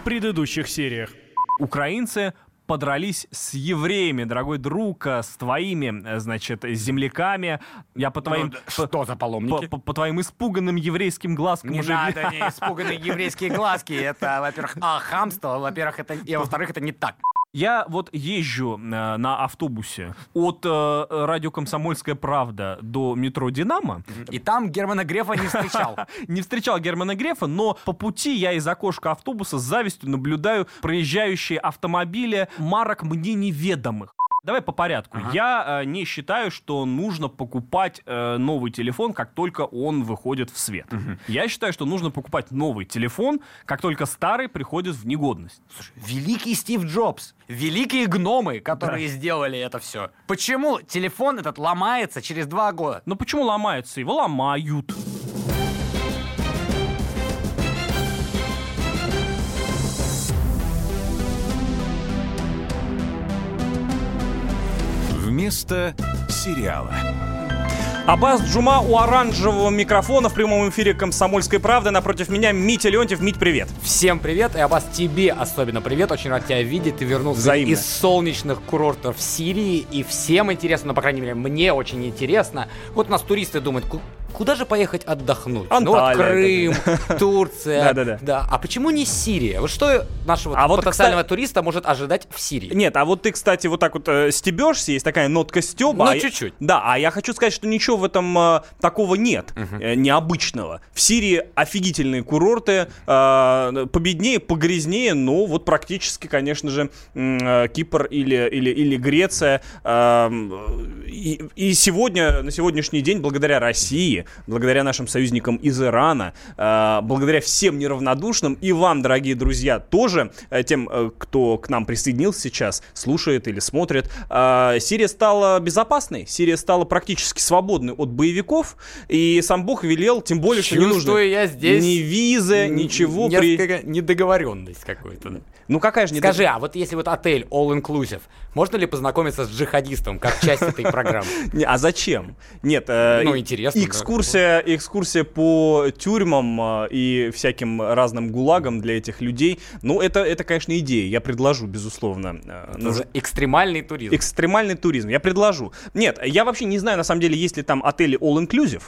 в предыдущих сериях. Украинцы подрались с евреями, дорогой друг, э, с твоими, э, значит, земляками. Я по твоим... Ну, что за по, паломники? по- по твоим испуганным еврейским глазкам Не уже... надо, не испуганные еврейские глазки. Это, во-первых, а, хамство, во-первых, это, и во-вторых, это не так. Я вот езжу э, на автобусе от э, радио «Комсомольская правда» до метро «Динамо». И там Германа Грефа не встречал. Не встречал Германа Грефа, но по пути я из окошка автобуса с завистью наблюдаю проезжающие автомобили марок мне неведомых. Давай по порядку. Я э, не считаю, что нужно покупать э, новый телефон, как только он выходит в свет. Я считаю, что нужно покупать новый телефон, как только старый приходит в негодность. Великий Стив Джобс, великие гномы, которые сделали это все. Почему телефон этот ломается через два года? Но почему ломается? Его ломают. Вместо сериала. Абаз Джума у оранжевого микрофона в прямом эфире «Комсомольской правды». Напротив меня Митя Леонтьев. Мить, привет. Всем привет, и а вас тебе особенно привет. Очень рад тебя видеть. Ты вернулся Взаимно. из солнечных курортов Сирии. И всем интересно, ну, по крайней мере, мне очень интересно. Вот у нас туристы думают, «Ку- куда же поехать отдохнуть? ну, вот Анталия, Крым, Турция. Да-да-да. Да. А почему не Сирия? Вот что нашего А вот, потенциального туриста может ожидать в Сирии? Нет, а вот ты, кстати, вот так вот э, стебешься, есть такая нотка стеба. Ну, а я- чуть-чуть. Да, а я хочу сказать, что ничего в этом э, такого нет, э, необычного. В Сирии офигительные курорты, э, победнее, погрязнее, но вот практически, конечно же, э, Кипр или, или, или Греция. э, и, и сегодня, на сегодняшний день, благодаря России, благодаря нашим союзникам из Ирана, э, благодаря всем неравнодушным и вам, дорогие друзья, тоже, э, тем, э, кто к нам присоединился сейчас, слушает или смотрит, Сирия стала безопасной, Сирия стала практически свободной от боевиков, и сам Бог велел, тем более, что не нужно Чувствую я здесь ни визы, ничего. при- Несколько недоговоренность какой-то. Ну какая же не Скажи, а вот если вот отель all inclusive, можно ли познакомиться с джихадистом как часть этой программы? А зачем? Нет, Ну, интересно. Экскурсия, экскурсия по тюрьмам э, и всяким разным гулагам для этих людей. Ну, это, это, конечно, идея. Я предложу, безусловно. Э, Это же экстремальный туризм. Экстремальный туризм, я предложу. Нет, я вообще не знаю, на самом деле, есть ли там отели all-inclusive,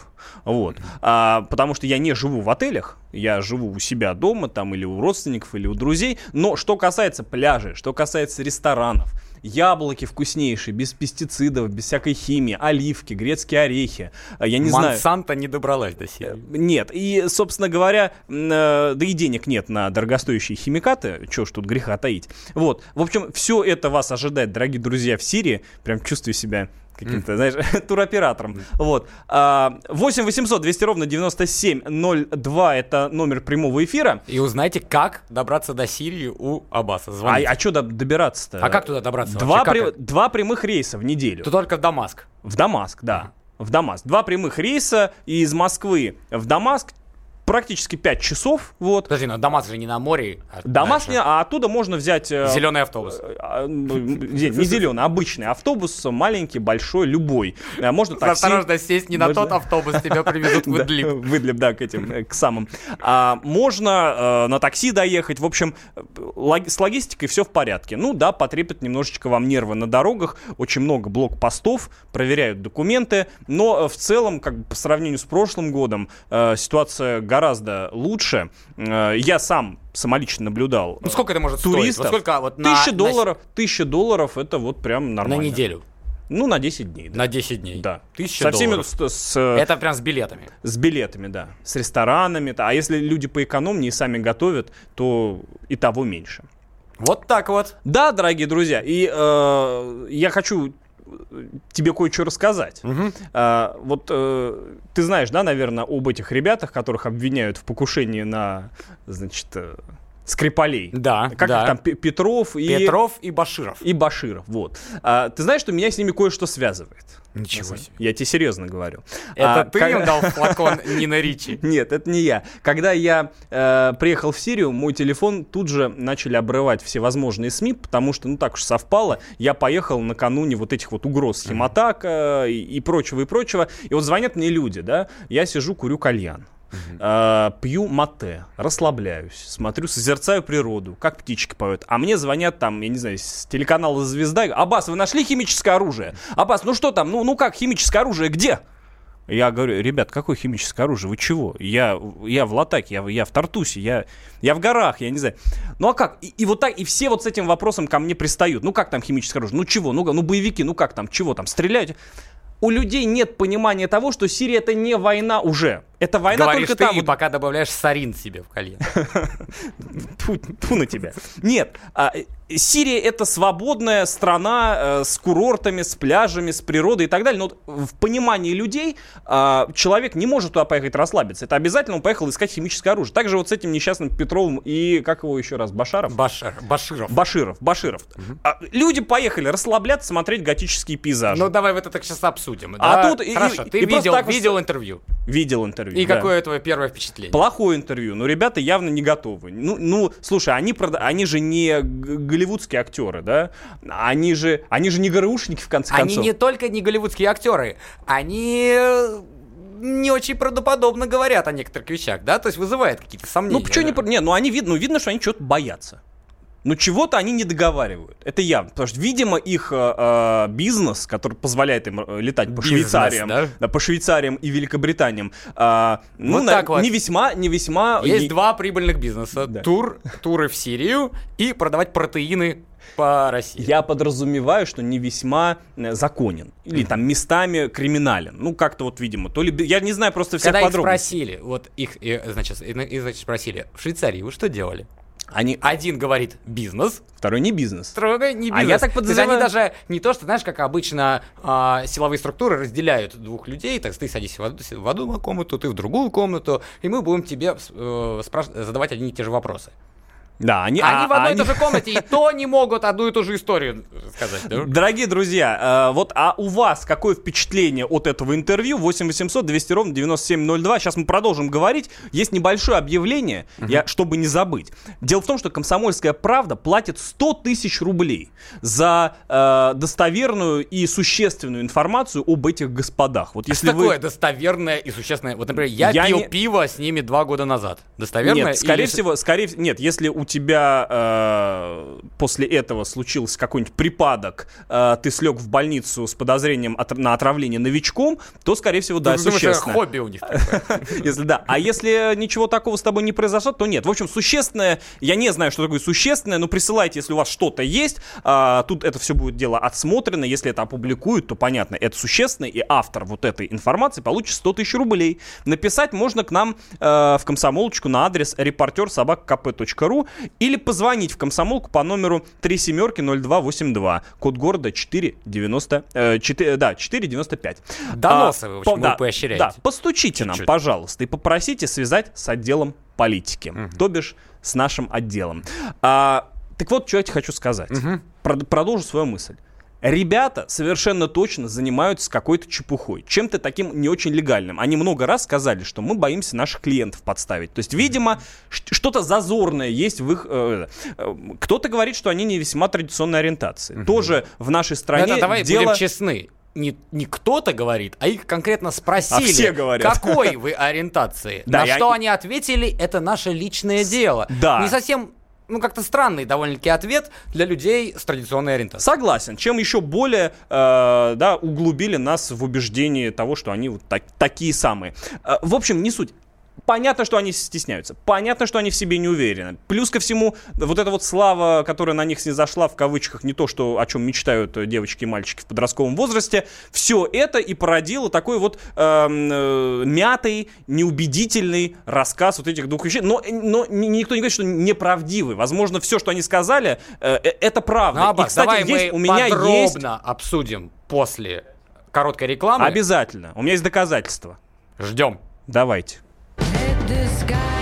вот, А, потому что я не живу в отелях, я живу у себя дома, там, или у родственников, или у друзей, но что касается пляжей, что касается ресторанов, яблоки вкуснейшие, без пестицидов, без всякой химии, оливки, грецкие орехи, а, я не знаю. Монсанто не добралась до Сирии. Нет, и, собственно говоря, э, да и денег нет на дорогостоящие химикаты, чё ж тут греха таить. Вот, в общем, все это вас ожидает, дорогие друзья, в Сирии. Прям чувствую себя каким-то, знаешь, туроператором. Вот. А, 8 800 200 ровно 9702 это номер прямого эфира. И узнайте, как добраться до Сирии у Аббаса. А, Звоните. а что добираться-то? А как туда добраться Два? Как при- это? два прямых рейса в неделю. То только в Дамаск. В Дамаск, да. В Дамаск. Два прямых рейса из Москвы в Дамаск практически 5 часов. Вот. Подожди, но Дамаск же не на море. а Домашний, дальше. а оттуда можно взять... э, Зеленый автобус. а, ну, не, не зеленый, обычный автобус, маленький, большой, любой. Э, Можно такси. Осторожно, сесть не на тот автобус, тебя привезут в Идлиб. в Идлиб, да, к этим, э, к самым. А, можно э, на такси доехать. В общем, э, с логистикой все в порядке. Ну да, потрепет немножечко вам нервы на дорогах. Очень много блокпостов, проверяют документы. Но э, в целом, как бы по сравнению с прошлым годом, э, ситуация гораздо лучше. Э, я сам самолично наблюдал. Ну сколько это может туристов. стоить? Вот сколько вот на, Тысяча на- долларов, тысяча долларов это вот прям на, нормально. неделю? Ну, на 10 дней. Да. На 10 дней? Да. Тысяча Со всеми долларов. с, с- Это прям с билетами. с билетами, да. С ресторанами. А если люди поэкономнее и сами готовят, то и того меньше. Вот так вот. Да, дорогие друзья, и э, я хочу тебе кое-что рассказать. А, вот э, ты знаешь, да, наверное, об этих ребятах, которых обвиняют в покушении на, значит, э, Скрипалей. Да, Как да. их там, Пе- Петров и... Петров и Баширов. И Баширов, вот. А, ты знаешь, что меня с ними кое-что связывает? Ничего себе. Я тебе серьезно говорю. Это А, ты как- им дал флакон Нина Ричи? Нет, это не я. Когда я э, приехал в Сирию, мой телефон тут же начали обрывать всевозможные СМИ, потому что, ну так уж совпало, я поехал накануне вот этих вот угроз химатак э, и, и прочего, и прочего. И вот звонят мне люди, да, я сижу, курю кальян. Э, пью мате, расслабляюсь, смотрю, созерцаю природу, как птички поют. А мне звонят там, я не знаю, с телеканала «Звезда». Аббас, вы нашли химическое оружие? Аббас, ну что там, ну, ну как химическое оружие, где? Я говорю, ребят, какое химическое оружие? Вы чего? Я, я в Латаке, я, я в Тартусе, я, я в горах, я не знаю. Ну а как? И, и вот так, и все вот с этим вопросом ко мне пристают. Ну как там химическое оружие? Ну чего? Ну, ну боевики, ну как там? Чего там? Стреляют? У людей нет понимания того, что Сирия это не война уже. Это война Говоришь только ты там. и пока добавляешь сарин себе в колено. Тьфу, тьфу на тебя. Нет, а, э, Сирия это свободная страна э, с курортами, с пляжами, с природой и так далее. Но вот в понимании людей а, человек не может туда поехать расслабиться. Это обязательно он поехал искать химическое оружие. Также вот с этим несчастным Петровым и, как его еще раз, Башаров? Башар, Баширов. Баширов, Баширов. А, люди поехали расслабляться, смотреть готические пейзажи. Ну давай вот это так сейчас обсудим. А да? тут Хорошо, и- ты и видел, так вот- видел интервью. Видел интервью. И да. какое твое первое впечатление? Плохое интервью, но ребята явно не готовы. Ну, ну слушай, они, прода- они же не голливудские актеры, да? Они же, они же не ГРУшники, в конце Они концов. не только не голливудские актеры, они э, не очень правдоподобно говорят о некоторых вещах, да? То есть вызывает какие-то сомнения. Ну, почему не... да? Не, ну, они видно, ну, видно, что они чего-то боятся. Ну, чего-то они не договаривают. Это явно. Потому что, видимо, их э, э, бизнес, который позволяет им э, летать по Бизнес, Швейцариям, да? по Швейцариям и Великобританиям, э, ну, Вот на- так вот. не весьма, не весьма... Есть не- два прибыльных бизнеса. Да. Тур, туры в Сирию и продавать протеины по России. Я подразумеваю, что не весьма э, законен. Или там местами криминален. Ну, как-то вот, видимо. То ли... Я не знаю просто всех Когда их подробностей. спросили, вот их, э, значит, и- и, значит, спросили, в Швейцарии вы что делали? Они... Один говорит бизнес, Второй не бизнес. строго не А бизнес. я так подозреваю- они даже не то, что, знаешь, как обычно а, силовые структуры разделяют двух людей, так ты садись в одну, в одну комнату, ты в другую комнату, и мы будем тебе э, спраш- задавать одни и те же вопросы. Да, они... Они а- в одной и они- той же комнате, и то не могут одну и ту же историю сказать. да? Дорогие друзья, э, вот а у вас какое впечатление от этого интервью? 8 800 200 ровно 9702. Сейчас мы продолжим говорить. Есть небольшое объявление, я, чтобы не забыть. Дело в том, что «Комсомольская правда» платит 100 тысяч рублей за э, достоверную и существенную информацию об этих господах. Вот если Что такое вы... достоверное и существенное? Вот, например, я, Я пил не- пиво с ними два года назад. Достоверное? Нет, скорее или- всего, скорее нет, если у тебя э, после этого случился какой-нибудь припадок, э, ты слег в больницу с подозрением от- на отравление новичком, то, скорее всего, да, думаешь, существенно. хобби у них. Если да. А если ничего такого с тобой не произошло, то нет. В общем, существенное, я не знаю, что такое существенное, но присылайте, если у вас что-то есть. А, тут это все будет дело отсмотрено. Если это опубликуют, то понятно, это существенно, и автор вот этой информации получит 100 тысяч рублей. Написать можно к нам э, в комсомолочку на адрес репортер собака.кп.ру или позвонить в комсомолку по номеру 3 семерки 0282, код города 490, э, 4, да, 495. Доносы вы, в общем, по- вы да, поощряете. Да, постучите нам, Чуть-чуть. пожалуйста, и попросите связать с отделом политики, то бишь с нашим отделом. А, так вот, что я тебе хочу сказать. Прод- продолжу свою мысль. Ребята совершенно точно занимаются какой-то чепухой, чем-то таким не очень легальным. Они много раз сказали, что мы боимся наших клиентов подставить. То есть, видимо, что-то зазорное есть в их... э, э, Кто-то говорит, что они не весьма традиционной ориентации. Тоже в нашей стране Это давай дело... будем честны. Не, не кто-то говорит, а их конкретно спросили, А все говорят. какой вы ориентации. Да, На что они ответили, это наше личное дело. Да. Не совсем, ну как-то странный довольно-таки ответ для людей с традиционной ориентацией. Согласен. Чем еще более э, да, углубили нас в убеждении того, что они вот так- такие самые. Э, в общем, не суть. Понятно, что они стесняются. Понятно, что они в себе не уверены. Плюс ко всему, вот эта вот слава, которая на них снизошла, в кавычках, не то, что, о чем мечтают э, девочки и мальчики в подростковом возрасте, все это и породило такой вот эм, э, мятый, неубедительный рассказ вот этих двух вещей. Но, но ни- никто не говорит, что неправдивый. Возможно, все, что они сказали, э, э, это правда. Ну, и, Аббас, кстати, давай есть, мы у меня есть... подробно обсудим после короткой рекламы. Обязательно. У меня есть доказательства. Ждем. Давайте. The sky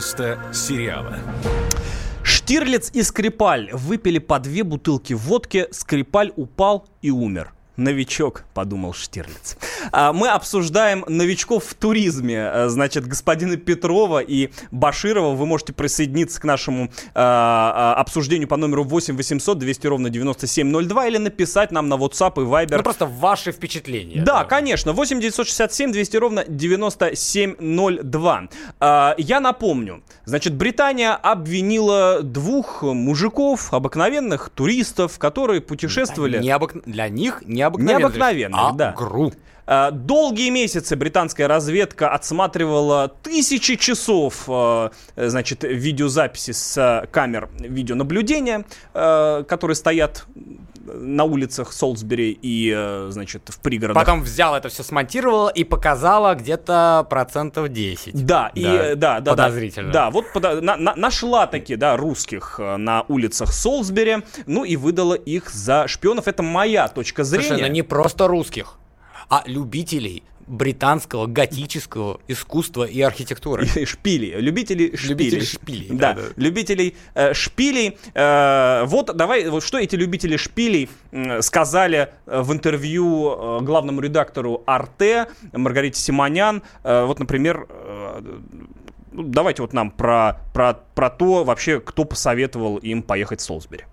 Вместо сериала. Штирлиц и Скрипаль выпили по две бутылки водки, Скрипаль упал и умер. Новичок, подумал Штирлиц. А, Мы обсуждаем новичков в туризме. А, Значит, господина Петрова и Баширова. Вы можете присоединиться к нашему а, а, обсуждению по номеру 8 800 200 ровно 9702 или написать нам на WhatsApp и Viber. Ну, просто ваши впечатления. Да, конечно. 8 967 200 ровно 9702. А, я напомню. Значит, Британия обвинила двух мужиков, обыкновенных туристов, которые путешествовали... Необык- Для них необыкновенных. Необыкновенных, а да. гру. А, Долгие месяцы британская разведка отсматривала тысячи часов, э, значит, видеозаписи с э, камер видеонаблюдения, э, которые стоят на улицах Солсбери и, э, значит, в пригородах. Потом взял это все, смонтировал и показала где-то процентов 10. Да, и э, да, да, да. Подозрительно. Да, вот пода- на- на- нашла таки, да, русских э, на улицах Солсбери, ну и выдала их за шпионов. Это моя точка зрения. Совершенно не просто русских, а любителей британского готического искусства и архитектуры. И Шпили, любители шпилей. Любители шпилей, Да, да, да. любителей э, шпилей. Э, вот давай, вот что эти любители шпилей сказали э, в интервью э, главному редактору Арте Маргарите Симонян. Э, вот, например, э, ну, давайте вот нам про, про, про то вообще, кто посоветовал им поехать в Солсбери.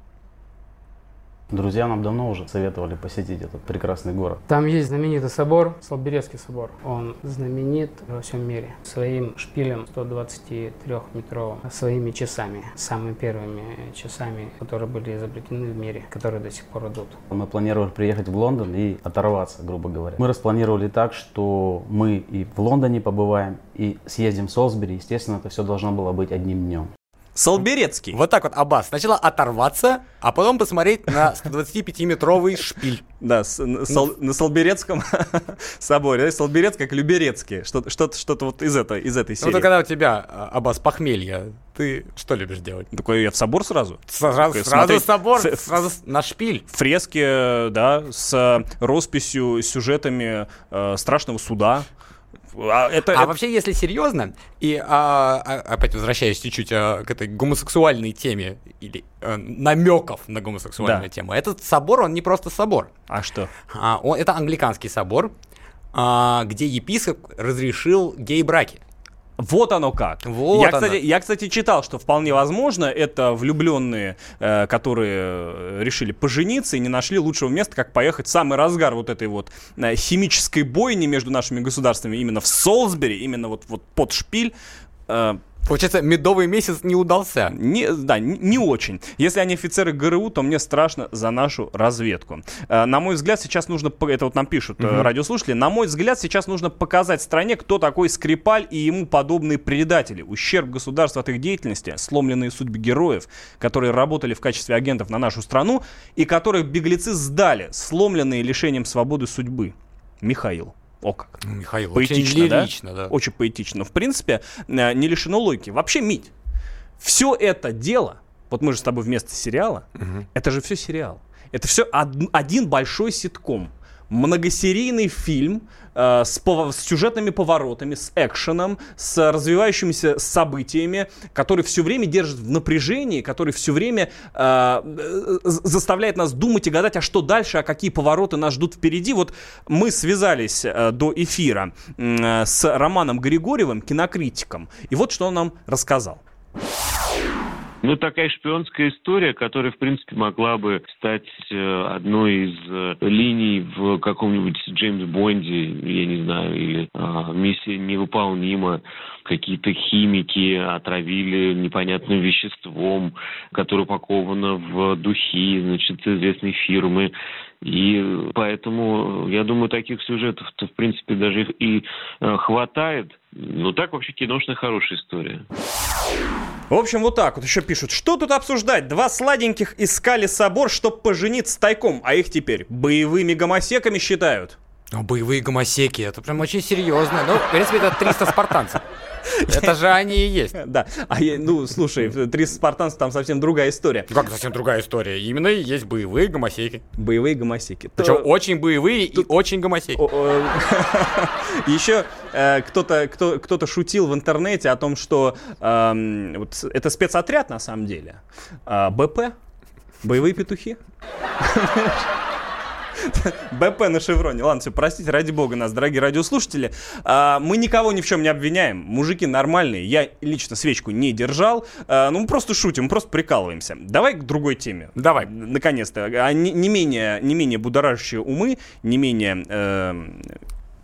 Друзья нам давно уже советовали посетить этот прекрасный город. Там есть знаменитый собор, Слоберецкий собор. Он знаменит во всем мире своим шпилем 123-метровым, своими часами, самыми первыми часами, которые были изобретены в мире, которые до сих пор идут. Мы планировали приехать в Лондон и оторваться, грубо говоря. Мы распланировали так, что мы и в Лондоне побываем, и съездим в Солсбери. Естественно, это все должно было быть одним днем. Солберецкий. Вот так вот, Аббас. Сначала оторваться, а потом посмотреть на 125-метровый шпиль. Да, с- на, Сол- на Солберецком соборе. Солберец как Люберецкий. Что-то, что-то, что-то вот из этой, из этой Ну, серии. вот когда у тебя, а, Аббас, похмелье, ты что любишь делать? Такой я в собор сразу. Сразу, Такой сразу смотреть собор, сразу на шпиль. Фрески, э, да, с э, росписью, сюжетами э, страшного суда. А это, А это- вообще, если серьезно, и а, а, опять возвращаясь чуть-чуть а, к этой гомосексуальной теме, или намеков на гомосексуальную Да. тему, этот собор, он не просто собор. а что? А, он, это англиканский собор, а, где епископ разрешил гей-браки. Вот оно как. Вот я, оно. кстати, я, кстати, читал, что вполне возможно, это влюбленные, э, которые э, решили пожениться и не нашли лучшего места, как поехать в самый разгар вот этой вот э, химической бойни между нашими государствами, именно в Солсбери, именно вот, вот под шпиль. Э, Получается, медовый месяц не удался. Не, да, не, не очень. Если они офицеры ГРУ, то мне страшно за нашу разведку. Э, на мой взгляд, сейчас нужно, это вот нам пишут э, радиослушатели, на мой взгляд, сейчас нужно показать стране, кто такой Скрипаль и ему подобные предатели. Ущерб государства от их деятельности, сломленные судьбы героев, которые работали в качестве агентов на нашу страну и которых беглецы сдали, сломленные лишением свободы судьбы. Михаил. О как. Ну, Михаил, Поэтично, очень да? лирично, да. Очень поэтично. Но, в принципе, э, не лишено логики. Вообще, Мить, все это дело, вот мы же с тобой вместо сериала, это же все сериал. Это все один большой ситком. Многосерийный фильм э, с, пова- с сюжетными поворотами, с экшеном, с развивающимися событиями, который все время держит в напряжении, который все время э, заставляет нас думать и гадать, а что дальше, а какие повороты нас ждут впереди. Вот мы связались э, до эфира э, с Романом Григорьевым, кинокритиком, и вот что он нам рассказал. Ну, такая шпионская история, которая, в принципе, могла бы стать э, одной из э, линий в каком-нибудь Джеймс Бонде, я не знаю, или а, «Миссия невыполнима». Какие-то химики отравили непонятным веществом, которое упаковано в духи, значит, известной фирмы. И поэтому, я думаю, таких сюжетов-то, в принципе, даже и э, хватает. Ну, так вообще киношная хорошая история. В общем, вот так вот еще пишут. Что тут обсуждать? Два сладеньких искали собор, чтоб пожениться тайком, а их теперь боевыми гомосеками считают. Ну, боевые гомосеки, это прям очень серьезно. Ну, в принципе, это 300 спартанцев. Это же они и есть. Да, а ну, слушай, 300 спартанцев там совсем другая история. Ну, Как совсем другая история. Именно есть боевые гомосеки. Боевые гомосеки. Причем очень боевые и очень гомосеки. Еще э, кто-то кто, кто-то шутил в интернете о том, что эм, это спецотряд на самом деле. А, БП, боевые петухи. БП на шевроне. Ладно, все, простите, ради бога нас, дорогие радиослушатели. А, мы никого ни в чем не обвиняем. Мужики нормальные. Я лично свечку не держал. А, ну, мы просто шутим, мы просто прикалываемся. Давай к другой теме. Давай. Наконец-то. А не, не менее, не менее будоражащие умы, не менее эм,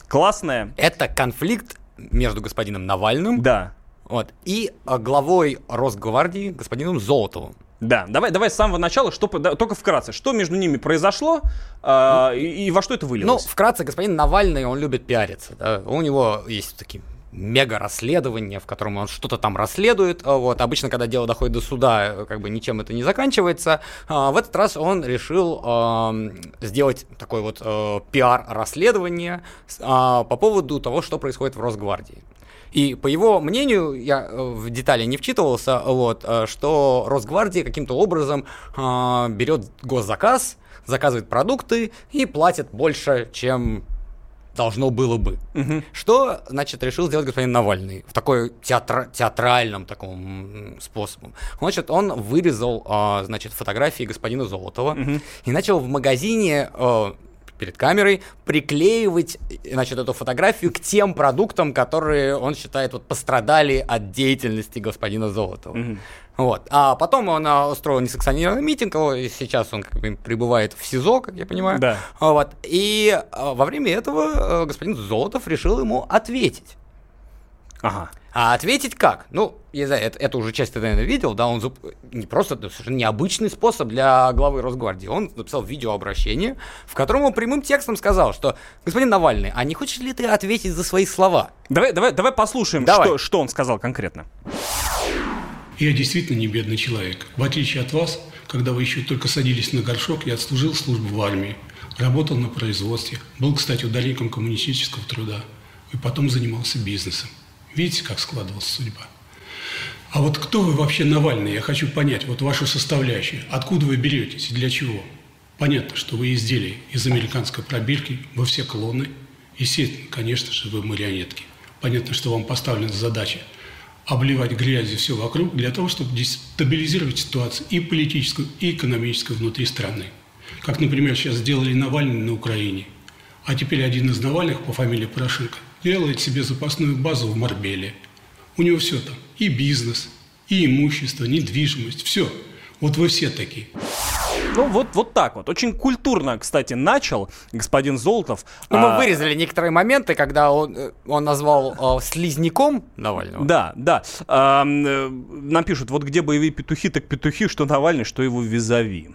классная. Это конфликт между господином Навальным Да. вот, и э, главой Росгвардии господином Золотовым. Да, давай, давай с самого начала, что, да, только вкратце, что между ними произошло а, и, и во что это Ну, вылилось? вкратце, господин Навальный, он любит пиариться. да. У него есть такие мега расследования, в котором он что-то там расследует. а Вот. Обычно, когда дело доходит до суда, э, как бы ничем это не заканчивается. А, В этот раз он решил ам, сделать такое вот э, пиар-расследование а, по поводу того, что происходит в Росгвардии. И по его мнению, я э, в детали не вчитывался, вот, э, что Росгвардия каким-то образом а, берет госзаказ, заказывает продукты и платит больше, чем должно было бы. Что, значит, решил сделать господин Навальный в такой театра- театральном таком способом? Значит, он вырезал, а, значит, фотографии господина Золотова и начал в магазине э, перед камерой приклеивать, э, значит, эту фотографию к тем продуктам, которые он считает вот пострадали от деятельности господина Золотова. Вот. А потом он а, устроил несанкционированный митинг, и сейчас он как бы пребывает в СИЗО, как я понимаю. Да. Вот. И а, во время этого а, господин Золотов решил ему ответить. Ага. А ответить как? Ну, я знаю, это, эту уже часть ты, наверное, видел, да, он зап- не просто, это совершенно необычный способ для главы Росгвардии. Он написал видеообращение, в котором он прямым текстом сказал, что господин Навальный, а не хочешь ли ты ответить за свои слова? Давай, давай, давай послушаем, Давай. Что, что он сказал конкретно. Я действительно не бедный человек. В отличие от вас, когда вы еще только садились на горшок, я отслужил службу в армии, работал на производстве, был, кстати, ударником коммунистического труда и потом занимался бизнесом. Видите, как складывалась судьба? А вот кто вы вообще Навальный? Я хочу понять, вот вашу составляющую. Откуда вы беретесь и для чего? Понятно, что вы изделие из американской пробирки, вы все клоны. Естественно, конечно же, вы марионетки. Понятно, что вам поставлена задача обливать грязью все вокруг для того, чтобы дестабилизировать ситуацию и политическую, и экономическую внутри страны. Как, например, сейчас сделали Навальный на Украине. А теперь один из Навальных по фамилии Порошенко делает себе запасную базу в Марбеле. У него все там. И бизнес, и имущество, недвижимость, все. Вот вы все такие. Ну, вот, вот так вот. Очень культурно, кстати, начал господин Золотов. Ну, мы А, вырезали некоторые моменты, когда он, э, он назвал э, слизняком Навального. Да, да. А, э, нам пишут, вот где боевые петухи, так петухи, что Навальный, что его визави.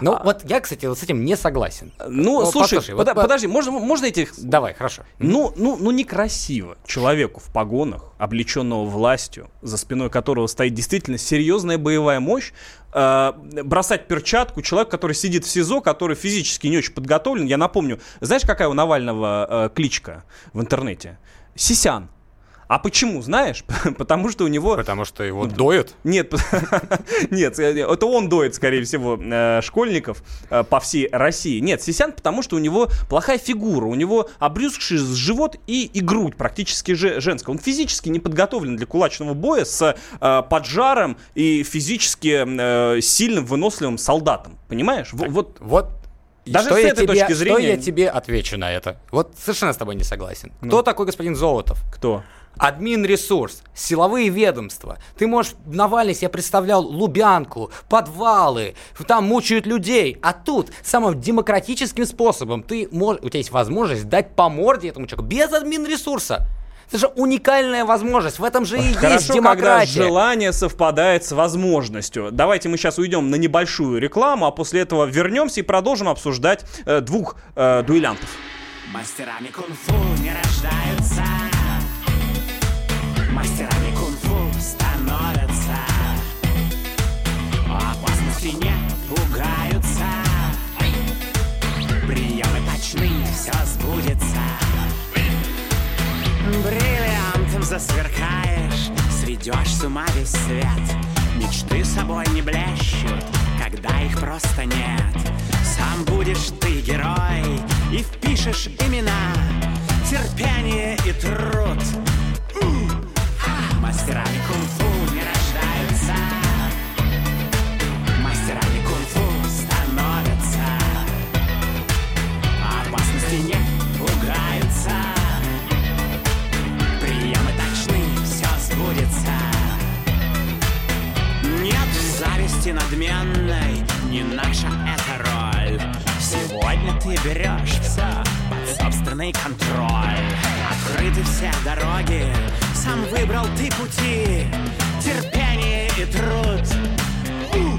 Ну, вот я, кстати, вот с этим не согласен. Ну, Ну, слушай, послушай, вот пода- по- подожди, можно, можно этих... Давай, хорошо. Ну, ну, ну, некрасиво человеку в погонах, облеченного властью, за спиной которого стоит действительно серьезная боевая мощь, э, бросать перчатку человеку, который сидит в СИЗО, который физически не очень подготовлен. Я напомню, знаешь, какая у Навального э, кличка в интернете? Сисян. А почему, знаешь? Потому что у него... Потому что его доют. Нет, нет, это он доит, скорее всего, э, школьников э, по всей России. Нет, Сисян, потому что у него плохая фигура, у него обрюзгший живот и, и грудь практически же, женская. Он физически не подготовлен для кулачного боя с э, поджаром и физически сильным, выносливым солдатом. Понимаешь? В- вот Вот Даже что с я этой тебе, точки Что зрения- я тебе отвечу на это? Вот совершенно с тобой не согласен. Кто такой господин Золотов? кто? Админ-ресурс, силовые ведомства. Ты можешь, Навальный себе представлял Лубянку, подвалы, там мучают людей. А тут самым демократическим способом ты можешь, у тебя есть возможность дать по морде этому человеку без админ-ресурса. Это же уникальная возможность. В этом же и есть Хорошо, когда демократия. желание совпадает с возможностью. Давайте мы сейчас уйдем на небольшую рекламу, а после этого вернемся и продолжим обсуждать э, двух э, дуэлянтов. Мастерами кунг-фу не рождаются Мастерами кунг-фу становятся. Опасности не пугаются. Приемы точны, все сбудется. Бриллиантом засверкаешь Сведешь с ума весь свет. Мечты собой не блещут Когда их просто нет. Сам будешь ты герой И впишешь имена. Терпение и труд зависти надменной, не наша эта роль. Сегодня ты берешь все под собственный контроль. Открыты все дороги, сам выбрал ты пути. Терпение и труд. У,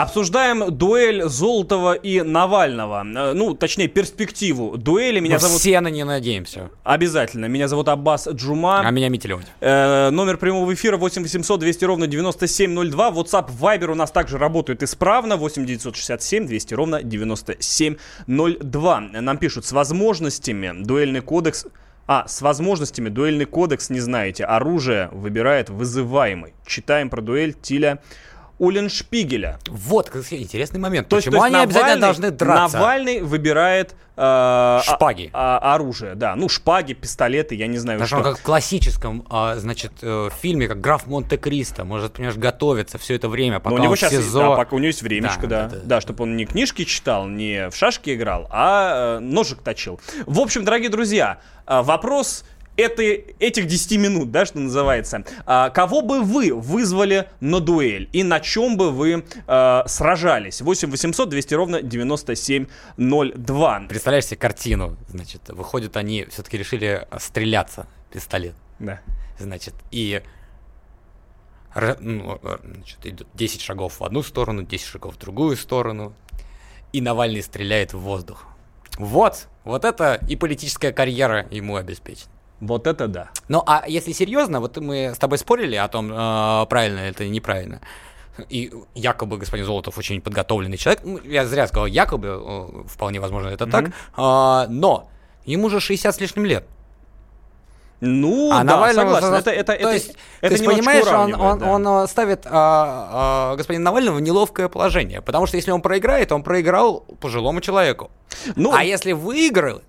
Обсуждаем дуэль Золотова и Навального. Э, Ну, точнее, перспективу дуэли. Меня Мы зовут... все на не надеемся. Обязательно. Меня зовут Аббас Джума. А меня Митя. Э, номер прямого эфира 8 800 200 ровно 9702. WhatsApp, Viber у нас также работают исправно. 8 967 200 ровно 9702. Нам пишут, с возможностями дуэльный кодекс... А, с возможностями дуэльный кодекс не знаете. Оружие выбирает вызываемый. Читаем про дуэль Тиля Уленшпигеля. Вот, интересный момент. То есть- Почему то есть они обязательно Навальный- должны драться? Навальный выбирает э, а- Шпаги. а- оружие, да. Ну, шпаги, пистолеты, я не знаю, Потому что он как в классическом, а, значит, э, фильме, как граф Монте-Кристо, может, понимаешь, готовиться все это время, пока Но у него сейчас СИЗО. да, пока у него есть времечко, Да, да. да, Да, чтобы он не книжки читал, не в шашки играл, а э, ножик точил. В общем, дорогие друзья, э, вопрос этой, этих 10 минут, да, что называется. А, кого бы вы вызвали на дуэль и на чем бы вы э, сражались? 8 800 200 ровно 9702. Представляешь себе картину, значит, выходят они, все-таки решили стреляться, пистолет. Да. Значит, и ну, р- значит, идут 10 шагов в одну сторону, 10 шагов в другую сторону, и Навальный стреляет в воздух. Вот, вот это и политическая карьера ему обеспечена. Вот это да. Ну, а если серьезно, вот мы с тобой спорили о том, э, правильно это или неправильно. И якобы господин Золотов очень подготовленный человек. Ну, Я зря сказал якобы, э, вполне возможно это так. А, но ему же 60 с лишним лет. Ну, а да, Навального согласен. Это, это, то это, есть, это то есть, понимаешь, он, он, да. он, э, ставит а, а, господина Навального в неловкое положение. Потому что если он проиграет, он проиграл пожилому человеку. Ну, а если выиграет,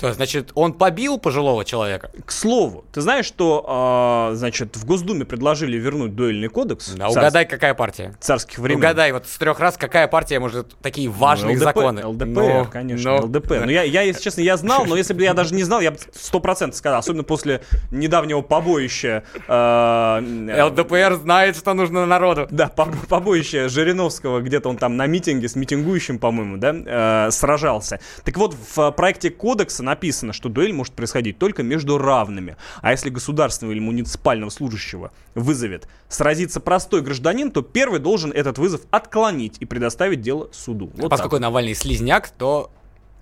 то значит он побил пожилого человека. К слову, ты знаешь, что, а, значит, в Госдуме предложили вернуть дуэльный кодекс? Да, угадай, какая партия. Царских времен. Угадай, вот с трех раз, какая партия может такие важные Ну, ЛДП, законы. ЛДПР, Ну, конечно, ну, ЛДП. Ну, я, я, если честно, я знал, но если бы я даже не знал, я бы сто процентов сказал, особенно после недавнего побоища. э, ЛДПР знает, что нужно народу. Да, поб- побоище Жириновского, где-то он там на митинге с митингующим, по-моему, да, э, сражался. Так вот, в проекте кодекса написано, что дуэль может происходить только между равными. А если государственного или муниципального служащего вызовет сразиться простой гражданин, то первый должен этот вызов отклонить и предоставить дело суду. Вот так. Поскольку Навальный слизняк, то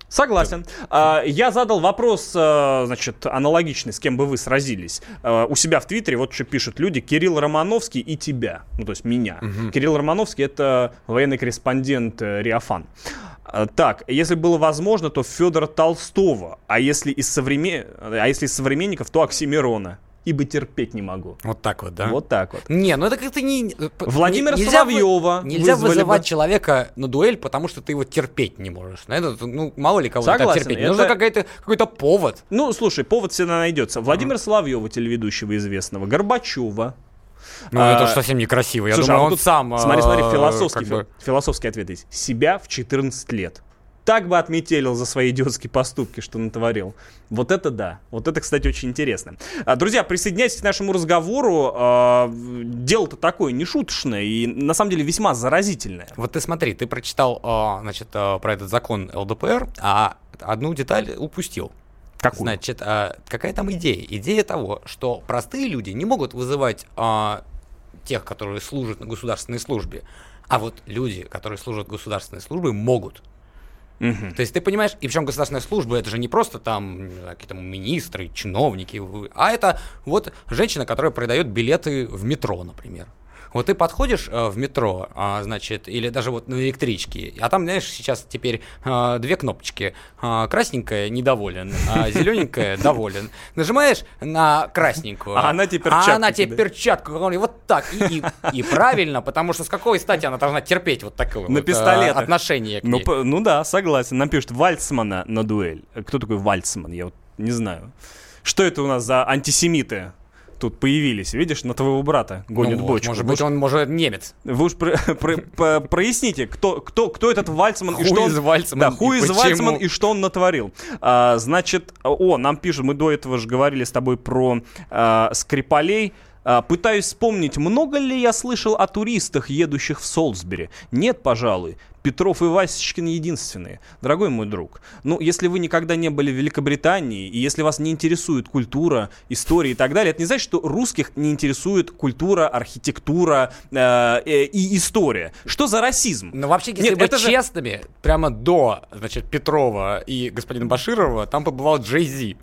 Согласен. А, Я задал вопрос, э, значит, аналогичный, с кем бы вы сразились. Э, У себя в Твиттере вот что пишут люди. Кирилл Романовский и тебя. Ну, то есть меня. Кирилл Романовский — это военный корреспондент э, Риафан. А, Так, если было возможно, то Федора Толстого. А если из, современ... а если из современников, то Оксимирона. Ибо терпеть не могу. Вот так вот, да? Вот так вот. Не, ну это как-то не... Владимира нельзя Соловьева вы- Нельзя вызывать бы. человека на дуэль, потому что ты его терпеть не можешь. Ну, это, ну, мало ли кого Согласен, терпеть. это- Нужно какой-то, какой-то повод. Ну, слушай, повод всегда найдется. Владимира Соловьева, телеведущего известного, Горбачева. Ну, это уж совсем некрасиво. Я Слушай, думаю, а он тут сам... Смотри, смотри, э, философский, как бы- фи- философский ответ есть. Себя в 14 лет. Так бы отметелил за свои идиотские поступки, что натворил. Вот это да. Вот это, кстати, очень интересно. А, Друзья, присоединяйтесь к нашему разговору. А, Дело-то такое нешуточное и, на самом деле, весьма заразительное. Вот ты смотри, ты прочитал, а, значит, а, про этот закон ЛДПР, а одну деталь упустил. Какую? Значит, а, какая там идея? Идея того, что простые люди не могут вызывать а, тех, которые служат на государственной службе, а вот люди, которые служат государственной службе, могут. Мгм. То есть ты понимаешь, и причем государственная служба это же не просто там какие-то министры, чиновники, а это вот женщина, которая продает билеты в метро, например. Вот ты подходишь э, в метро, а, значит, или даже вот на электричке, а там, знаешь, сейчас теперь э, две кнопочки. А, красненькая недоволен, а зелененькая доволен. Нажимаешь на красненькую, А она тебе а перчатку она тебе перчатку, вот так. И, и- и правильно, потому что с какой стати она должна терпеть вот такое На вот, э, пистолетах. отношение к Ну, ней? по- ну да, согласен. Нам пишут Вальцмана на дуэль. Кто такой Вальцман? Я вот не знаю. Что это у нас за антисемиты тут появились? Видишь, на твоего брата гонят Ну бочку. Может быть, он, может, немец. Вы уж про- про- по- проясните, кто, кто, кто этот Вальцман и что он... Вальцман да, и who is почему? Вальцман и что он натворил. А, значит, о, нам пишут, мы до этого же говорили с тобой про а, Скрипалей. А, Пытаюсь вспомнить, много ли я слышал о туристах, едущих в Солсбери. Нет, пожалуй. Петров и Васечкин единственные. Дорогой мой друг, ну, если вы никогда не были в Великобритании, и если вас не интересует культура, история и так далее, это не значит, что русских не интересует культура, архитектура э, э, и история. Что за расизм? Но вообще, если Нет, быть это же- честными, прямо до, значит, Петрова и господина Баширова, там побывал Джей Зи.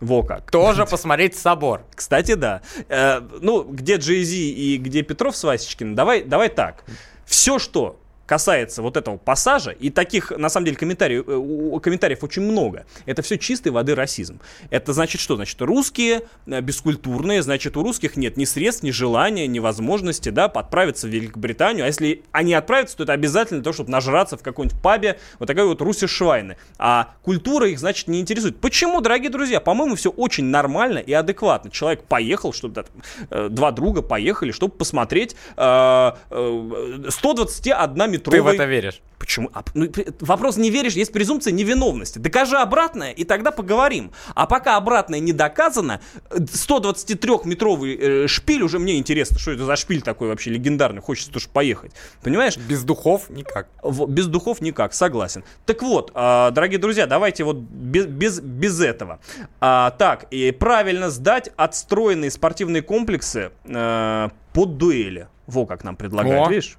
Во как. Тоже посмотреть собор. Кстати, да. Э, ну, где Джей Зи и где Петров с Васечкиным, давай, давай так. Все, что касается вот этого пассажа, и таких, на самом деле, комментариев, э, комментариев очень много, это все чистой воды расизм. Это значит что? Значит, русские э, бескультурные, значит, у русских нет ни средств, ни желания, ни возможности, да, отправиться в Великобританию, а если они отправятся, то это обязательно того, чтобы нажраться в каком-нибудь пабе, вот такой вот Руси Швайны. А культура их, значит, не интересует. Почему, дорогие друзья? По-моему, все очень нормально и адекватно. Человек поехал, чтобы да, э, два друга поехали, чтобы посмотреть э, э, 121 метровый... Ты в это веришь? Почему? А, ну, вопрос не веришь, есть презумпция невиновности. Докажи обратное, и тогда поговорим. А пока обратное не доказано, э, 123-метровый э, шпиль, уже мне интересно, что это за шпиль такой вообще легендарный, хочется тоже поехать. Понимаешь? Без духов никак. В- без духов никак, согласен. Так вот, а, дорогие друзья, давайте вот без, без, без этого. А, так, и правильно сдать отстроенные спортивные комплексы э, под дуэли. Во как нам предлагают, О. видишь?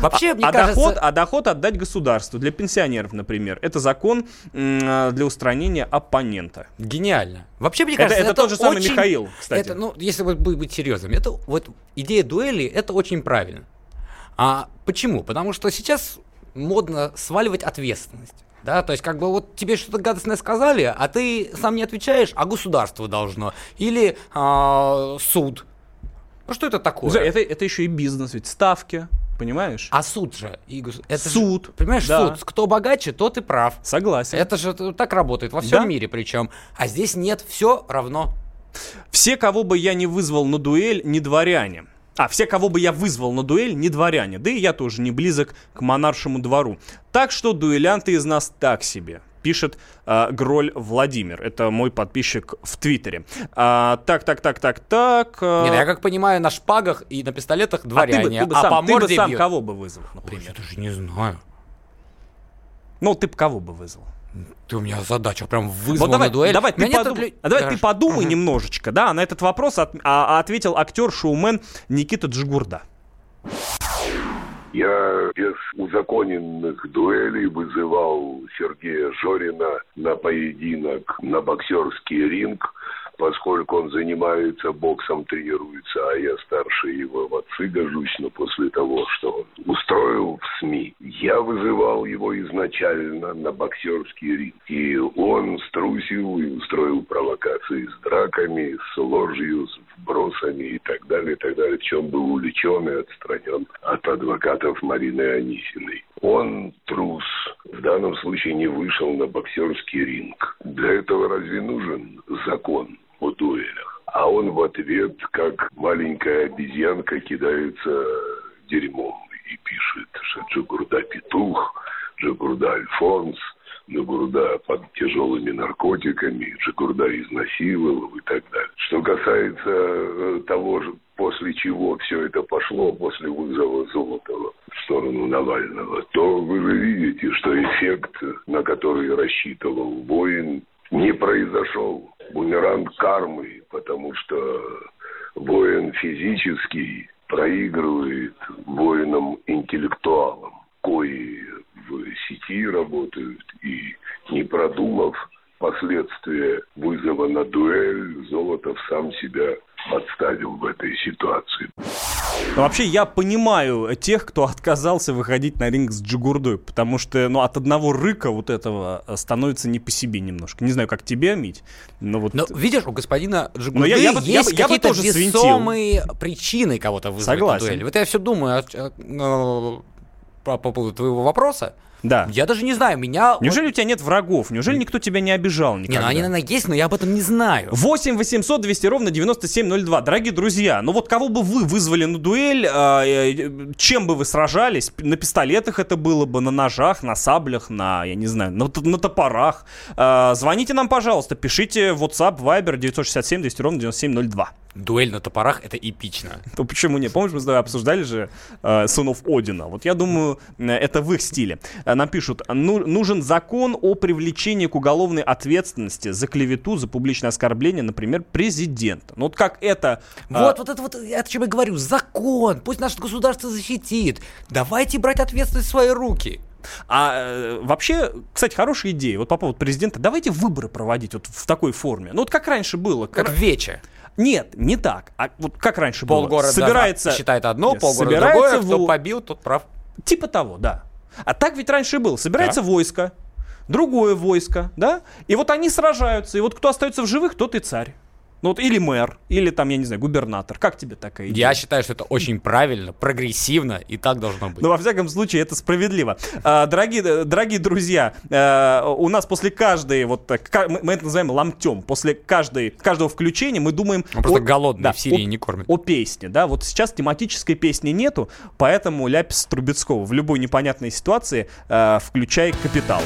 Вообще, а, мне а кажется- доход, а доход отдать государству для пенсионеров, например. Это закон а, для устранения оппонента. Гениально. Вообще, мне Это- кажется, это тот же самый очень- Михаил, кстати. Это, ну, если вот быть, быть серьезным, это вот идея дуэли, это очень правильно. А почему? Потому что сейчас модно сваливать ответственность. Да, то есть, как бы вот тебе что-то гадостное сказали, а ты сам не отвечаешь, а государство должно. Или а, суд. Ну что это такое? Это, это еще и бизнес, ведь ставки, понимаешь? А суд же. и гос- это же- Суд. понимаешь, Да. суд. Кто богаче, тот и прав. Согласен. Это же так работает во всем Да. мире причем. А здесь нет, все равно. Все, кого бы я не вызвал на дуэль, не дворяне. А, все, кого бы я вызвал на дуэль, не дворяне. Да и я тоже не близок к монаршему двору. Так что дуэлянты из нас так себе. Пишет а, Гроль Владимир. Это мой подписчик в Твиттере. А, так, так, так, так, так. а, Не, ну я как понимаю, на шпагах и на пистолетах а ты бы, дворяне, ты бы а сам, по ты бы морде сам бьют. кого бы вызвал, Ой, например? я даже не знаю. Ну, ты бы кого бы вызвал? Ты у меня задача прям вызвал Вот давай, на дуэль. давай, ты, подум- для- а давай ты подумай Мгм. немножечко, да, на этот вопрос от- а- ответил актер-шоумен Никита Джигурда. Я без узаконенных дуэлей вызывал Сергея Жорина на поединок на боксерский ринг, поскольку он занимается боксом, тренируется, а я старше его в отцы гожусь, но после того, что он устроил в СМИ, я вызывал его изначально на боксерский ринг. И он струсил и устроил провокации с драками, с ложью, с вбросами и так далее, и так далее, чем был увлечен и отстранен от адвокатов Марины Анисиной. Он трус. В данном случае не вышел на боксерский ринг. Для этого разве нужен закон о дуэлях? А он в ответ, как маленькая обезьянка, кидается дерьмом и пишет, что Джигурда петух, Джигурда Альфонс, Джигурда под тяжелыми наркотиками, Джигурда изнасиловал и так далее. Что касается э, того же, после чего все это пошло, после вызова Золотого в сторону Навального, то вы же видите, что эффект, на который рассчитывал воин, не произошел. Бумеранг кармы, потому что воин физический проигрывает воинам-интеллектуалам, кои в сети работают продумав последствия вызова на дуэль, Золотов сам себя подставил в этой ситуации. Но вообще я понимаю тех, кто отказался выходить на ринг с Джигурдой, потому что ну, от одного рыка вот этого становится не по себе немножко. Не знаю, как тебе, Мить, но вот... Но видишь, у господина Но Джигурды я- я бы- я есть бы- я бы какие-то тоже свинтил. весомые причины кого-то вызвать Согласен. на дуэль. Вот я все думаю а, а, э, по, по поводу твоего вопроса. Да. Я даже не знаю, меня... Неужели у тебя нет врагов? Неужели никто тебя не обижал Не, никогда? ну они, наверное, есть, но я об этом не знаю. 8 800 200 ровно 9702. Дорогие друзья, ну вот кого бы вы вызвали на дуэль, а, э, чем бы вы сражались? На пистолетах это было бы, на ножах, на саблях, на, я не знаю, на, на топорах. А, Звоните нам, пожалуйста, пишите WhatsApp, Viber 967 200 ровно 9702. Дуэль на топорах — это эпично. Ну почему нет? Помнишь, мы с тобой обсуждали же э, сынов Одина. Вот я думаю, э, это в их стиле. Нам пишут, «Ну- нужен закон о привлечении к уголовной ответственности за клевету, за публичное оскорбление, например, президента. Ну вот как это... э, Вот, вот это вот, о чем я говорю, закон, пусть наше государство защитит. Давайте брать ответственность в свои руки. А э, вообще, кстати, хорошая идея. Вот по поводу президента. Давайте выборы проводить вот в такой форме. Ну вот как раньше было. Как в Вече. Нет, не так. А вот как раньше было. Полгорода Собирается... считает одно, Нет, полгорода собирается другое, кто во- побил, тот прав. Типа того, да. А так ведь раньше и было. Собирается Да. войско, другое войско, да? И вот они сражаются. И вот кто остается в живых, тот и царь. Ну вот или мэр, или там, я не знаю, губернатор. Как тебе такая идея? Я считаю, что это очень правильно, прогрессивно, и так должно быть. Ну, во всяком случае, это справедливо. А, дорогие, дорогие друзья, э, у нас после каждой, вот так, ка- мы это называем ломтем, после каждой, каждого включения мы думаем... Он просто голодный, в Сирии о- не кормят. О песне, да, вот сейчас тематической песни нету, поэтому Ляпис Трубецкого в любой непонятной ситуации э, включай «Капитал».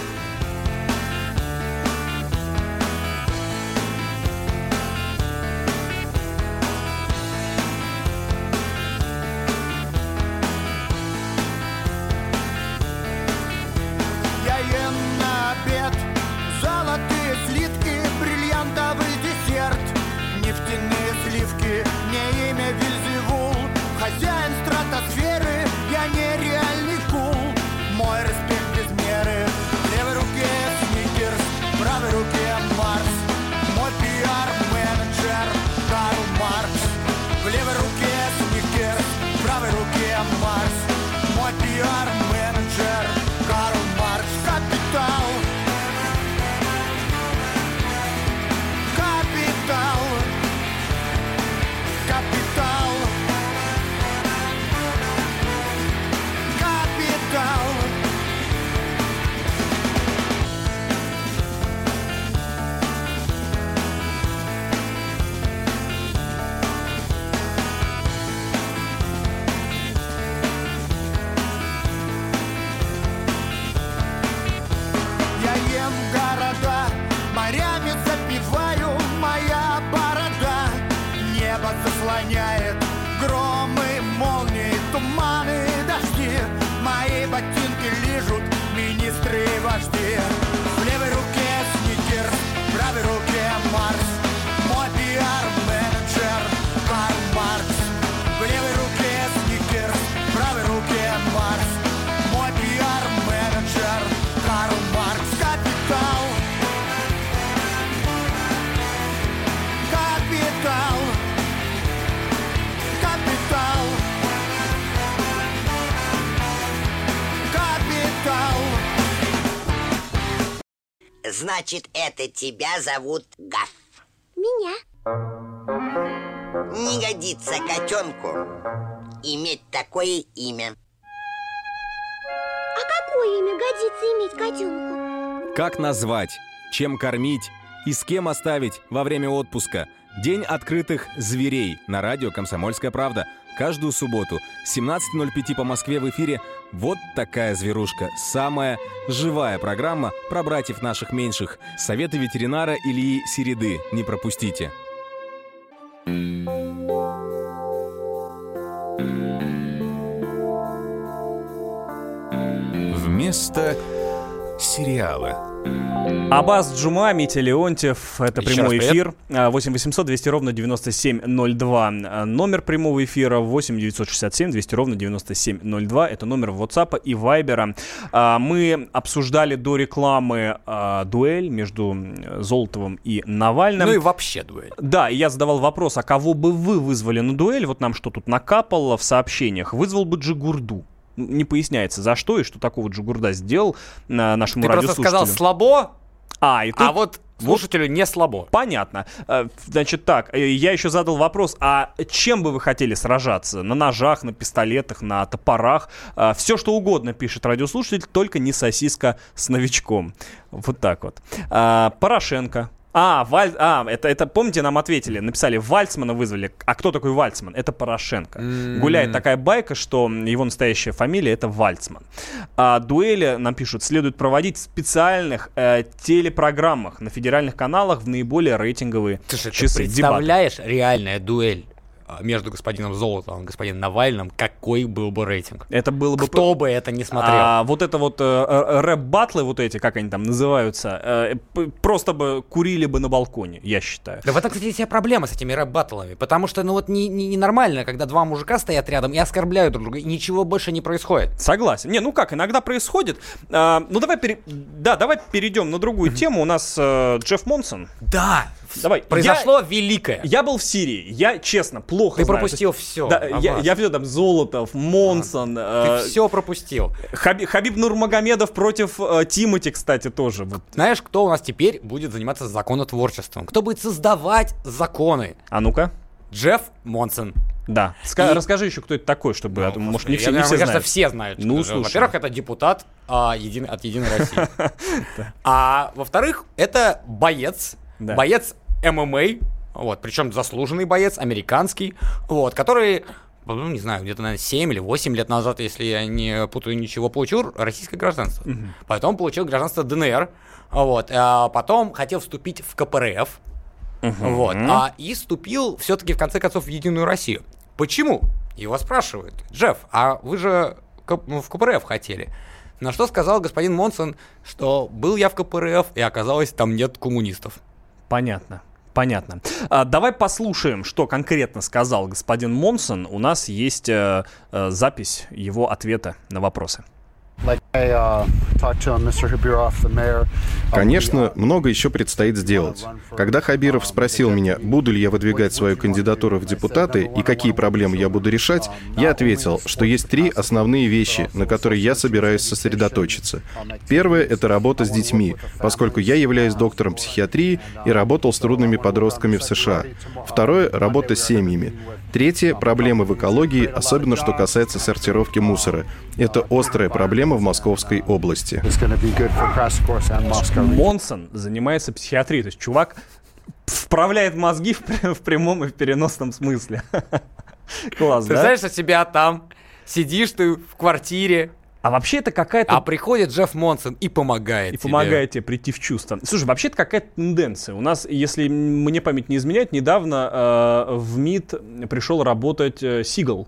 Значит, это тебя зовут Гаф. Меня. Не годится котенку иметь такое имя. А какое имя годится иметь котенку? Как назвать, чем кормить и с кем оставить во время отпуска. День открытых зверей на радио «Комсомольская правда». Каждую субботу 17.05 по Москве в эфире «Вот такая зверушка». Самая живая программа про братьев наших меньших. Советы ветеринара Ильи Середы. Не пропустите. Вместо сериала. Абаз Джума, Митя Леонтьев, это Еще прямой эфир. А, 8 800 200 ровно 9702. А, Номер прямого эфира 8 967 200 ровно 9702. Это номер WhatsApp и Viber. А, Мы обсуждали до рекламы а, дуэль между Золотовым и Навальным. Ну и вообще дуэль. Да, и я задавал вопрос, а кого бы вы вызвали на дуэль? Вот нам что тут накапало в сообщениях. Вызвал бы Джигурду. Не поясняется, за что и что такого Джигурда сделал а, нашему Ты просто радиослушателю. сказал слабо, А, и а тут- вот слушателю не слабо. Понятно. Э, Значит так, э, я еще задал вопрос, а чем бы вы хотели сражаться? На ножах, на пистолетах, на топорах? Все, что угодно, пишет радиослушатель, только не сосиска с новичком. Вот так вот. А, Порошенко. А, Валь... а это, это, помните, нам ответили, написали, Вальцмана вызвали. А кто такой Вальцман? Это Порошенко. М. Гуляет такая байка, что его настоящая фамилия это Вальцман. А дуэли, нам пишут, следует проводить в специальных э, телепрограммах на федеральных каналах в наиболее рейтинговые Слушай, часы. ты представляешь реальная дуэль между господином Золотовым и господином Навальным, какой был бы рейтинг? Это было бы... Кто бы это не смотрел? А, вот это вот э, э, рэп-батлы, вот эти, как они там называются, э, просто бы курили бы на балконе, я считаю. Да в этом, кстати, вся проблема с этими рэп-баттлами. Потому что, ну вот, не, не- ненормально, когда два мужика стоят рядом и оскорбляют друг друга, и ничего больше не происходит. Согласен. Не, ну как, иногда происходит. А, ну давай, пере- да, давай перейдем на другую тему. У нас э, Джефф Монсон. Да, Давай. произошло великое. Я был в Сирии. Я, честно, плохо Ты знаю. пропустил есть- всё, Да, я, Аббас. я видел там Золотов, Монсон. э, Ты все пропустил. Хаби- Хабиб Нурмагомедов против э, Тимати, кстати, тоже. Вот. Знаешь, кто у нас теперь будет заниматься законотворчеством? Кто будет создавать законы? А ну-ка. Джефф Монсон. Да. Ска- И- Расскажи еще, кто это такой, чтобы, а то, может, не Я все, не думаю, все мне кажется, знают. все знают. Ну, слушай. Во-первых, это депутат а, един- от Единой России. А во-вторых, это боец. Боец ММА. Вот, причем заслуженный боец, американский. Вот, который ну, не знаю, где-то, наверное, 7 или 8 лет назад, если я не путаю ничего, получил российское гражданство. Мгм. Потом получил гражданство ДНР. Вот, а потом хотел вступить в КПРФ. Вот. А, и вступил все-таки в конце концов в Единую Россию. Почему? Его спрашивают. Джефф, а вы же ну, в КПРФ хотели. На что сказал господин Монсон, что был я в КПРФ, и оказалось, там нет коммунистов. Понятно. Понятно. А, давай послушаем, что конкретно сказал господин Монсон. У нас есть э, э, запись его ответа на вопросы. Конечно, много еще предстоит сделать. Когда Хабиров спросил меня, буду ли я выдвигать свою кандидатуру в депутаты и какие проблемы я буду решать, я ответил, что есть три основные вещи, на которые я собираюсь сосредоточиться. Первое — это работа с детьми, поскольку я являюсь доктором психиатрии и работал с трудными подростками в США. Второе — работа с семьями. Третье — проблемы в экологии, особенно что касается сортировки мусора. Это острая проблема в Московской области. Монсон занимается психиатрией. То есть чувак вправляет мозги в, пр- в прямом и в переносном смысле. Класс, Ты да? знаешь, что тебя там сидишь ты в квартире, А вообще это какая-то... а приходит Джефф Монсон и помогает И тебе. помогает тебе прийти в чувство. Слушай, вообще это какая-то тенденция. У нас, если мне память не изменяет, недавно э, в МИД пришел работать э, Сигал.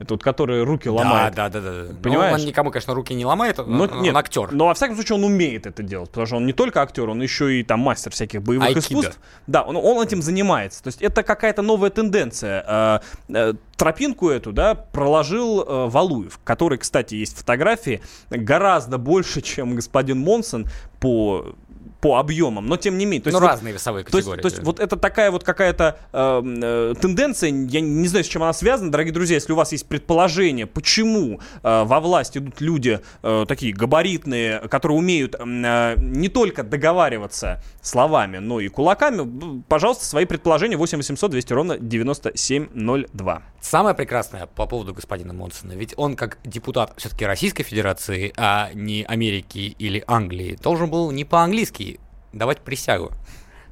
Это вот который руки ломает. Да, да, да, да. Понимаешь? Ну, он никому, конечно, руки не ломает, Но, он, нет, он актер. Но во всяком случае он умеет это делать, потому что он не только актер, он еще и там мастер всяких боевых Айкидо. искусств. Да, он, он этим занимается. То есть это какая-то новая тенденция. Э, э, Тропинку эту, да, проложил э, Валуев, который, кстати, есть фотографии гораздо больше, чем господин Монсон по по объемам, но тем не менее. То Ну, вот- разные весовые то есть- категории. То есть, вот это такая вот какая-то э, э, тенденция, я не знаю, с чем она связана, дорогие друзья, если у вас есть предположение, почему э, во власть идут люди э, такие габаритные, которые умеют м, э, не только договариваться словами, но и кулаками, пожалуйста, свои предположения 8 800 200 ровно 9702. Самое прекрасное по поводу господина Монсона, ведь он как депутат все-таки Российской Федерации, а не Америки или Англии, должен был не по-английски давать присягу.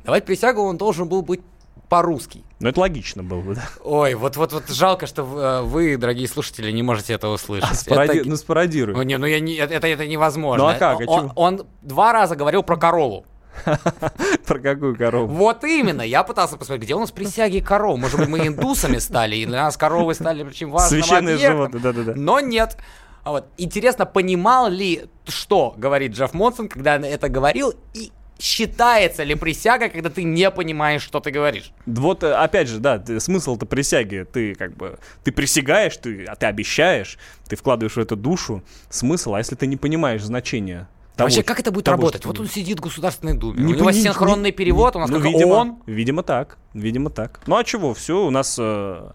Давать присягу он должен был быть по-русски. Ну, это логично было бы, да. Ой, вот, вот, вот жалко, что э, вы, дорогие слушатели, не можете этого услышать. А, спароди- Это- Ну, спародируй. Ну, не, ну я не, это, это, невозможно. Ну, а как? А Он, он два раза говорил про корову. Про какую корову? Вот именно, я пытался посмотреть, где у нас присяги коров. Может быть, мы индусами стали, и для нас коровы стали очень важным Священные объектом. животные, да-да-да. Но нет. А вот интересно, понимал ли, что говорит Джефф Монсон, когда это говорил, и считается ли присяга, когда ты не понимаешь, что ты говоришь? Вот, э, опять же, да, смысл-то присяги, ты как бы, ты присягаешь, ты, а ты обещаешь, ты вкладываешь в это душу, смысл, а если ты не понимаешь значения того, Вообще, как это будет того, работать? Вот он сидит в Государственной Думе, Не у него пони- синхронный не- перевод, у нас ну, как видимо, он. Видимо, так. Видимо, так. Ну а чего? Все, у нас э,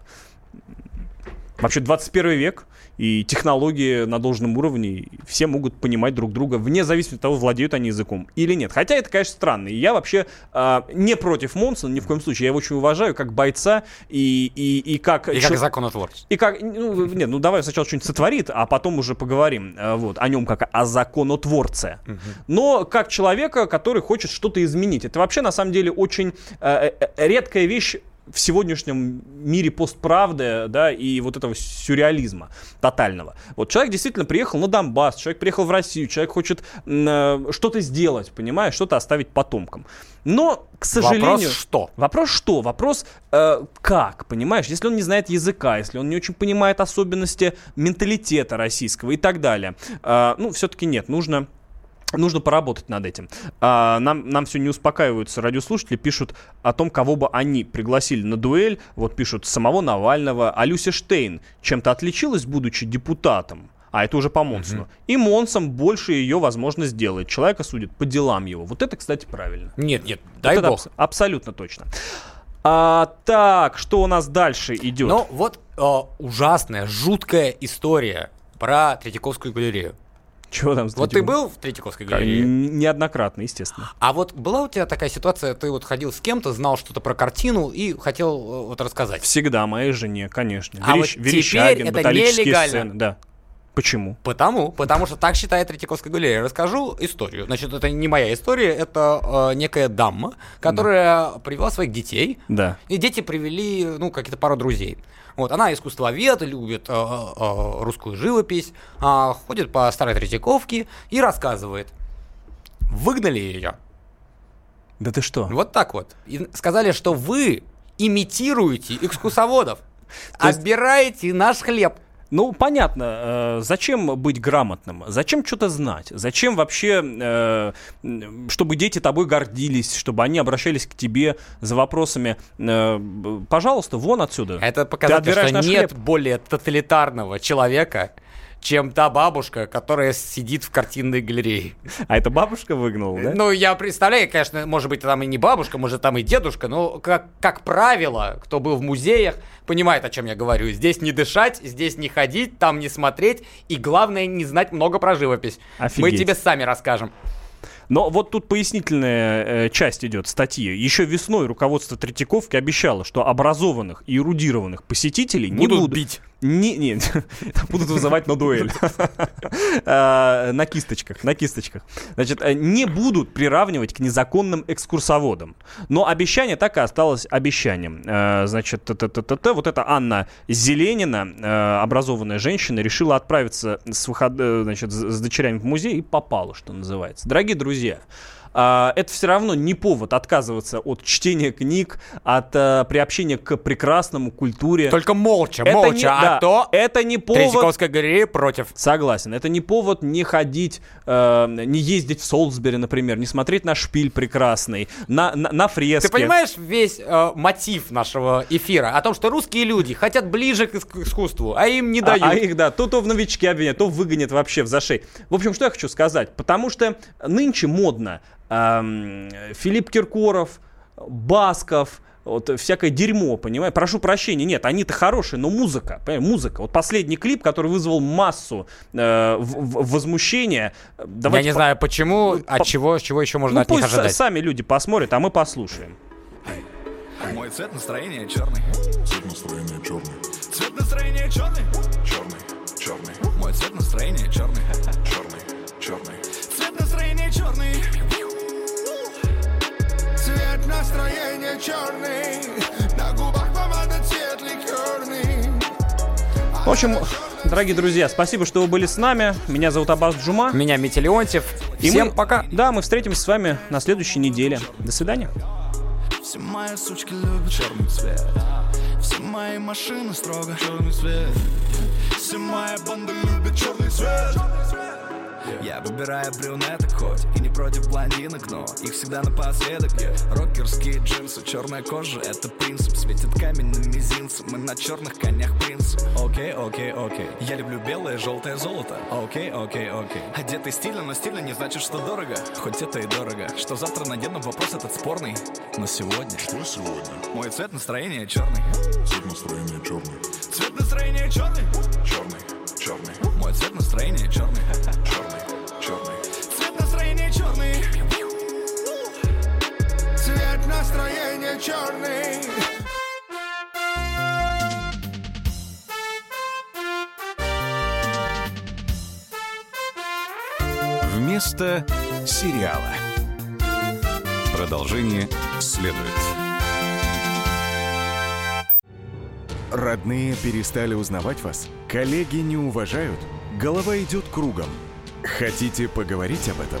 вообще 21 век, и технологии на должном уровне, все могут понимать друг друга, вне зависимости от того, владеют они языком или нет. Хотя это, конечно, странно. И я вообще э, не против Монсона, ни в коем случае. Я его очень уважаю как бойца и, и, и как... И как законотворец. и как, ну, нет, ну давай сначала что-нибудь сотворит, а потом уже поговорим э, вот, о нем как о законотворце. Но как человека, который хочет что-то изменить. Это вообще на самом деле очень э, э, редкая вещь в сегодняшнем мире постправды, да, и вот этого сюрреализма тотального. Вот человек действительно приехал на Донбасс, человек приехал в Россию, человек хочет э, что-то сделать, понимаешь, что-то оставить потомкам. Но, к сожалению... Вопрос что? Вопрос что? Вопрос э, как, понимаешь? Если он не знает языка, если он не очень понимает особенности менталитета российского и так далее. Э, ну, все-таки нет, нужно... Нужно поработать над этим. А, нам, нам все не успокаиваются радиослушатели, пишут о том, кого бы они пригласили на дуэль. Вот пишут самого Навального. А Люся Штейн чем-то отличилась, будучи депутатом? А это уже по Монсону. И Монсом больше ее, возможно, сделает. Человека судит по делам его. Вот это, кстати, правильно. Нет, нет, Вот дай бог. абс- абсолютно точно. А, так, что у нас дальше идет? Ну, вот э, ужасная, жуткая история про Третьяковскую галерею. Чего там с Вот ты был в Третьяковской галерее? Неоднократно, естественно. А вот была у тебя такая ситуация, ты вот ходил с кем-то, знал что-то про картину и хотел э, вот рассказать? Всегда моей жене, конечно. А Верещ- вот Верещагин, теперь это баталические нелегально. сцены. Да. Почему? Потому, потому что так считает Третьяковская галерея. Расскажу историю. Значит, это не моя история, это э, некая дама, которая привела своих детей. Да. И дети привели, ну, какие-то пару друзей. Вот, она искусствовед, любит э, э, русскую живопись, а, ходит по старой Третьяковке и рассказывает. Выгнали ее. Да ты что? Вот так вот. И сказали, что вы имитируете экскурсоводов. Отбираете наш хлеб. Ну, понятно, э, зачем быть грамотным? Зачем что-то знать? Зачем вообще, э, чтобы дети тобой гордились, чтобы они обращались к тебе за вопросами? э, пожалуйста, вон отсюда. Это показатель, что нет хлеб. более тоталитарного человека, чем та бабушка, которая сидит в картинной галерее. А это бабушка выгнала, да? Ну, я представляю, конечно, может быть, там и не бабушка, может, там и дедушка, но, как, как правило, кто был в музеях, понимает, о чем я говорю. Здесь не дышать, здесь не ходить, там не смотреть, и главное, не знать много про живопись. Мы Офигеть. тебе сами расскажем. Но вот тут пояснительная э, часть идет статьи. Еще весной руководство Третьяковки обещало, что образованных и эрудированных посетителей не Будут будут бить. Не, не, будут вызывать на дуэль. А, На кисточках, на кисточках. Значит, э, не будут приравнивать к незаконным экскурсоводам. Но обещание так и осталось обещанием. Э, Значит, вот эта Анна Зеленина, э, образованная женщина, решила отправиться с, выход... значит, с дочерями в музей и попала, что называется. Дорогие друзья, это все равно не повод отказываться от чтения книг, от э, приобщения к прекрасному культуре. Только молча, Это молча, не- а да, то это не повод. Третьяковская галерея против. Согласен. Это не повод не ходить, э, не ездить в Солсбери, например, не смотреть на шпиль прекрасный, на, на, на фрески. Ты понимаешь весь э, мотив нашего эфира о том, что русские люди хотят ближе к иск- искусству, а им не А- дают. А, их, да, то, то в новички обвинят, то выгонят вообще в зашей. В общем, что я хочу сказать. Потому что нынче модно Филипп Киркоров, Басков, вот всякое дерьмо, понимаешь? Прошу прощения, нет, они-то хорошие, но музыка, понимаешь, музыка. Вот последний клип, который вызвал массу э, в- в- возмущения. Я не знаю почему, от чего, чего еще можно ну, от них пусть са- ожидать. сами люди посмотрят, а мы послушаем. Мой цвет настроения черный. Цвет настроения черный. Цвет настроения черный. Черный, черный. Мой цвет настроения черный. Черный, черный. Цвет настроения черный. Цвет настроения черный, на губах помада цвет ликерный. В общем, дорогие друзья, спасибо, что вы были с нами. Меня зовут Абаз Джума. Меня Митя Леонтьев. И Всем мы, пока. Да, мы встретимся с вами на следующей неделе. До свидания. Все мои сучки любят черный цвет. Все мои машины строго черный цвет. Все мои банды любят черный цвет. Я выбираю брюнеток хоть и не против блондинок, но их всегда напоследок. Yeah. Рокерские джинсы, черная кожа, это принцип. Светит камень на мизинце, мы на черных конях принцип Окей, окей, окей. Я люблю белое, желтое золото. Окей, окей, окей. Одетый стильно, но стильно не значит, что дорого. Хоть это и дорого. Что завтра надену, вопрос этот спорный. Но сегодня Что сегодня? Мой цвет настроения черный Цвет настроения черный Цвет настроения черный Черный, черный Мой цвет настроения черный Цвет настроения черный. Вместо сериала. Продолжение следует. Родные перестали узнавать вас? Коллеги не уважают? Голова идет кругом. Хотите поговорить об этом?